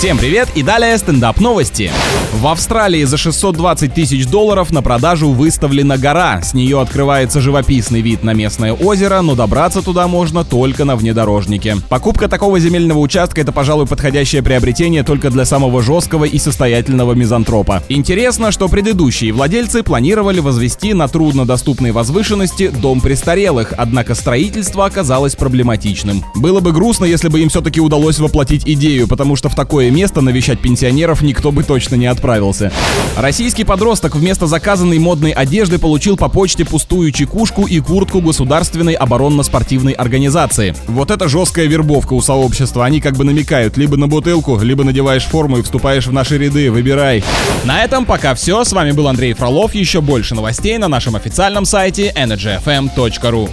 Всем привет и далее стендап новости. В Австралии за 620 тысяч долларов на продажу выставлена гора. С нее открывается живописный вид на местное озеро, но добраться туда можно только на внедорожнике. Покупка такого земельного участка это, пожалуй, подходящее приобретение только для самого жесткого и состоятельного мизантропа. Интересно, что предыдущие владельцы планировали возвести на труднодоступной возвышенности дом престарелых, однако строительство оказалось проблематичным. Было бы грустно, если бы им все-таки удалось воплотить идею, потому что в такое место навещать пенсионеров никто бы точно не отправился. Российский подросток вместо заказанной модной одежды получил по почте пустую чекушку и куртку государственной оборонно-спортивной организации. Вот это жесткая вербовка у сообщества. Они как бы намекают либо на бутылку, либо надеваешь форму и вступаешь в наши ряды. Выбирай. На этом пока все. С вами был Андрей Фролов. Еще больше новостей на нашем официальном сайте energyfm.ru.